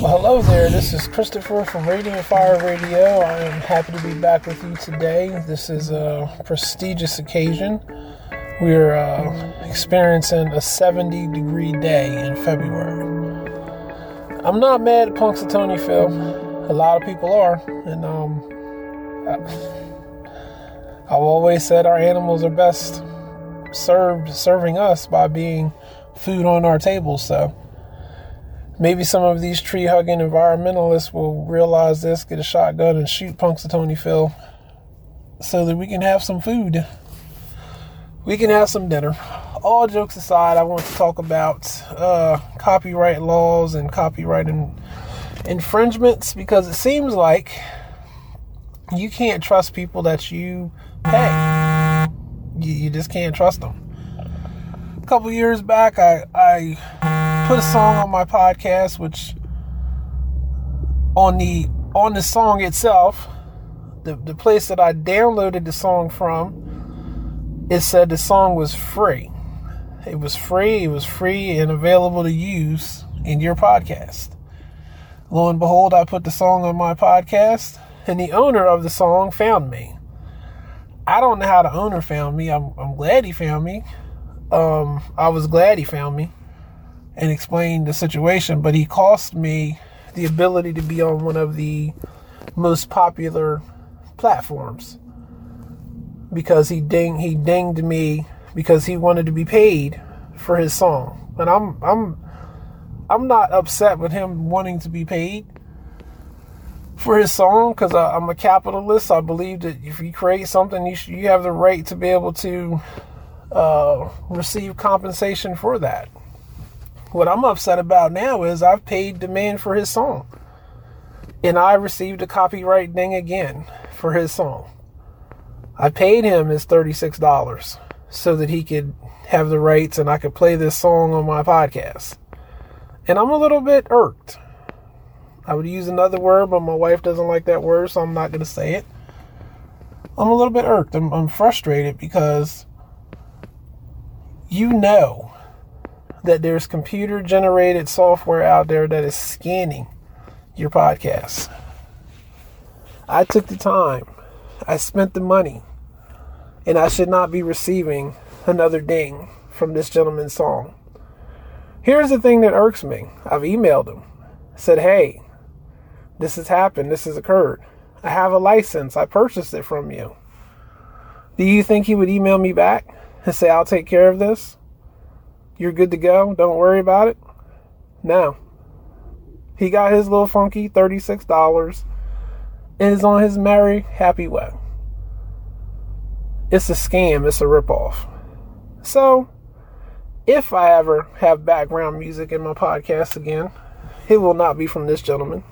Hello there. This is Christopher from Radiant Fire Radio. I am happy to be back with you today. This is a prestigious occasion. We're uh, experiencing a 70 degree day in February. I'm not mad at Punxsutawney Phil. A lot of people are, and um, I've always said our animals are best served serving us by being food on our table. So maybe some of these tree hugging environmentalists will realize this, get a shotgun, and shoot Punxsutawney Phil so that we can have some food. We can have some dinner. All jokes aside, I want to talk about uh, copyright laws and copyright in- infringements because it seems like you can't trust people that you pay. You, you just can't trust them. Couple years back, I, I put a song on my podcast, which on the on the song itself, the, the place that I downloaded the song from, it said the song was free. It was free, it was free and available to use in your podcast. Lo and behold, I put the song on my podcast, and the owner of the song found me. I don't know how the owner found me. I'm, I'm glad he found me. Um, I was glad he found me and explained the situation, but he cost me the ability to be on one of the most popular platforms because he ding he dinged me because he wanted to be paid for his song. And I'm I'm I'm not upset with him wanting to be paid for his song because I'm a capitalist. I believe that if you create something, you you have the right to be able to uh, receive compensation for that. What I'm upset about now is I've paid the man for his song, and I received a copyright ding again for his song. I paid him his thirty-six dollars so that he could have the rights and I could play this song on my podcast. And I'm a little bit irked. I would use another word, but my wife doesn't like that word, so I'm not going to say it. I'm a little bit irked. I'm, I'm frustrated because you know that there's computer generated software out there that is scanning your podcast. I took the time, I spent the money, and I should not be receiving another ding from this gentleman's song. Here's the thing that irks me I've emailed him, said, hey, this has happened, this has occurred. I have a license, I purchased it from you. Do you think he would email me back and say, I'll take care of this? You're good to go, don't worry about it? No. He got his little funky $36 and is on his merry, happy way. It's a scam, it's a ripoff. So, if I ever have background music in my podcast again, it will not be from this gentleman.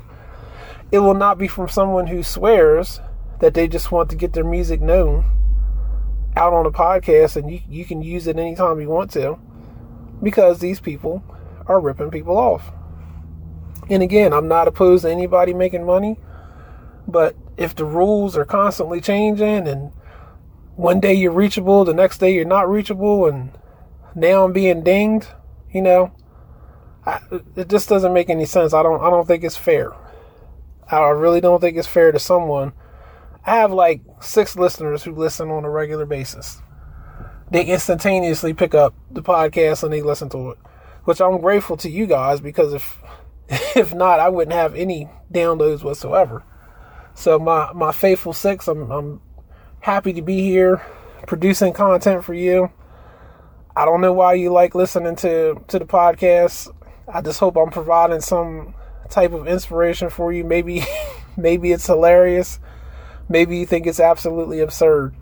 It will not be from someone who swears that they just want to get their music known out on a podcast and you, you can use it anytime you want to because these people are ripping people off. And again, I'm not opposed to anybody making money, but if the rules are constantly changing and one day you're reachable, the next day you're not reachable, and now I'm being dinged, you know, I, it just doesn't make any sense. I don't I don't think it's fair. I really don't think it's fair to someone. I have like six listeners who listen on a regular basis. They instantaneously pick up the podcast and they listen to it, which I'm grateful to you guys because if if not, I wouldn't have any downloads whatsoever. So my my faithful six, I'm I'm happy to be here producing content for you. I don't know why you like listening to to the podcast. I just hope I'm providing some type of inspiration for you. Maybe maybe it's hilarious. Maybe you think it's absolutely absurd.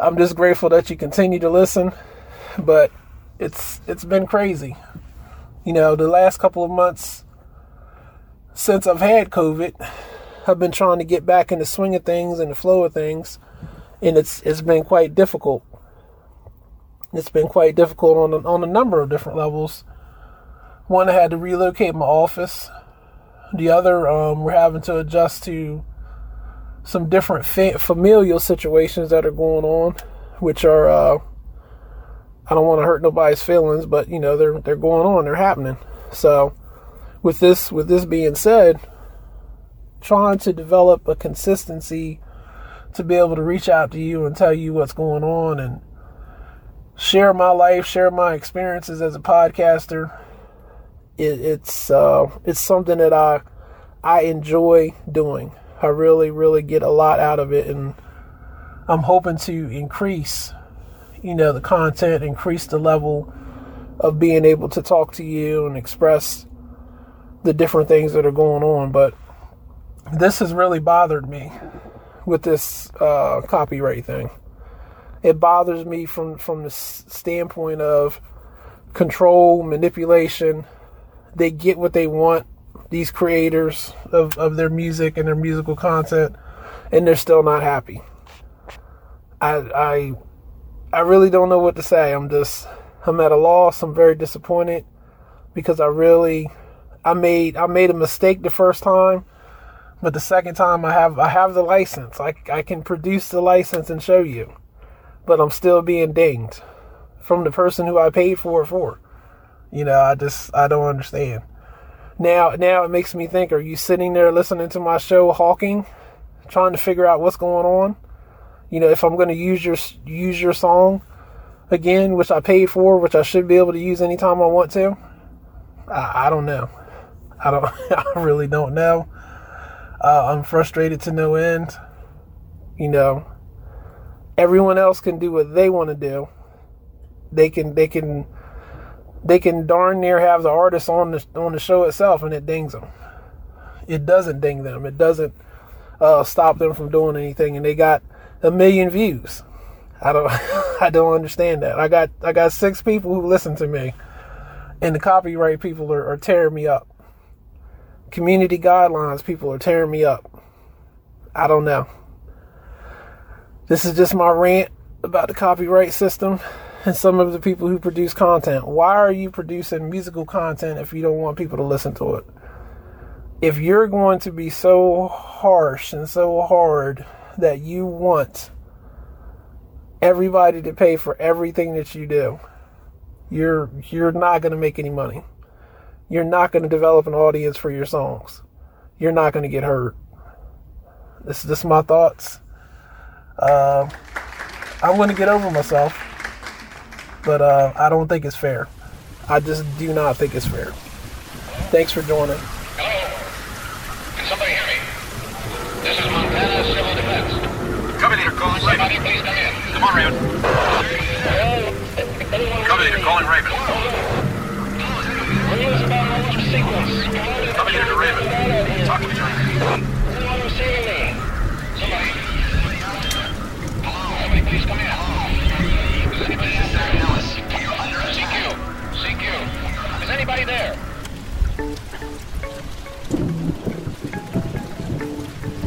I'm just grateful that you continue to listen, but it's it's been crazy. You know, the last couple of months since I've had COVID, I've been trying to get back in the swing of things and the flow of things, and it's it's been quite difficult. It's been quite difficult on a, on a number of different levels. One, I had to relocate my office. The other, um, we're having to adjust to some different fa- familial situations that are going on, which are uh, I don't want to hurt nobody's feelings, but you know they're they're going on, they're happening. So with this with this being said, trying to develop a consistency to be able to reach out to you and tell you what's going on and share my life, share my experiences as a podcaster. It, it's uh, it's something that I I enjoy doing. I really really get a lot out of it, and I'm hoping to increase, you know, the content, increase the level of being able to talk to you and express the different things that are going on. But this has really bothered me with this uh, copyright thing. It bothers me from from the standpoint of control, manipulation. They get what they want. These creators of, of their music and their musical content, and they're still not happy. I I I really don't know what to say. I'm just I'm at a loss. I'm very disappointed because I really I made I made a mistake the first time but the second time I have I have the license. I I can produce the license and show you. But I'm still being dinged from the person who I paid for it for. You know, I just I don't understand. Now now it makes me think, are you sitting there listening to my show hawking, trying to figure out what's going on? You know, if I'm going to use your use your song again, which I paid for, which I should be able to use anytime I want to. I, I don't know. I don't I really don't know. Uh, I'm frustrated to no end. You know, everyone else can do what they want to do. They can they can they can darn near have the artist on the on the show itself, and it dings them. It doesn't ding them. It doesn't uh, stop them from doing anything, and they got a million views. I don't I don't understand that. I got I got six people who listen to me, and the copyright people are, are tearing me up community guidelines, people are tearing me up. I don't know. This is just my rant about the copyright system some of the people who produce content. Why are you producing musical content if you don't want people to listen to it? If you're going to be so harsh and so hard that you want everybody to pay for everything that you do, you're you're not going to make any money you're not going to develop an audience for your songs. You're not going to get heard. This is just my thoughts. Uh, I'm going to get over myself, but uh, I don't think it's fair. I just do not think it's fair. Thanks for joining.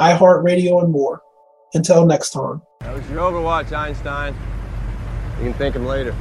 iHeartRadio, and more. Until next time. That was your Overwatch, Einstein. You can thank him later.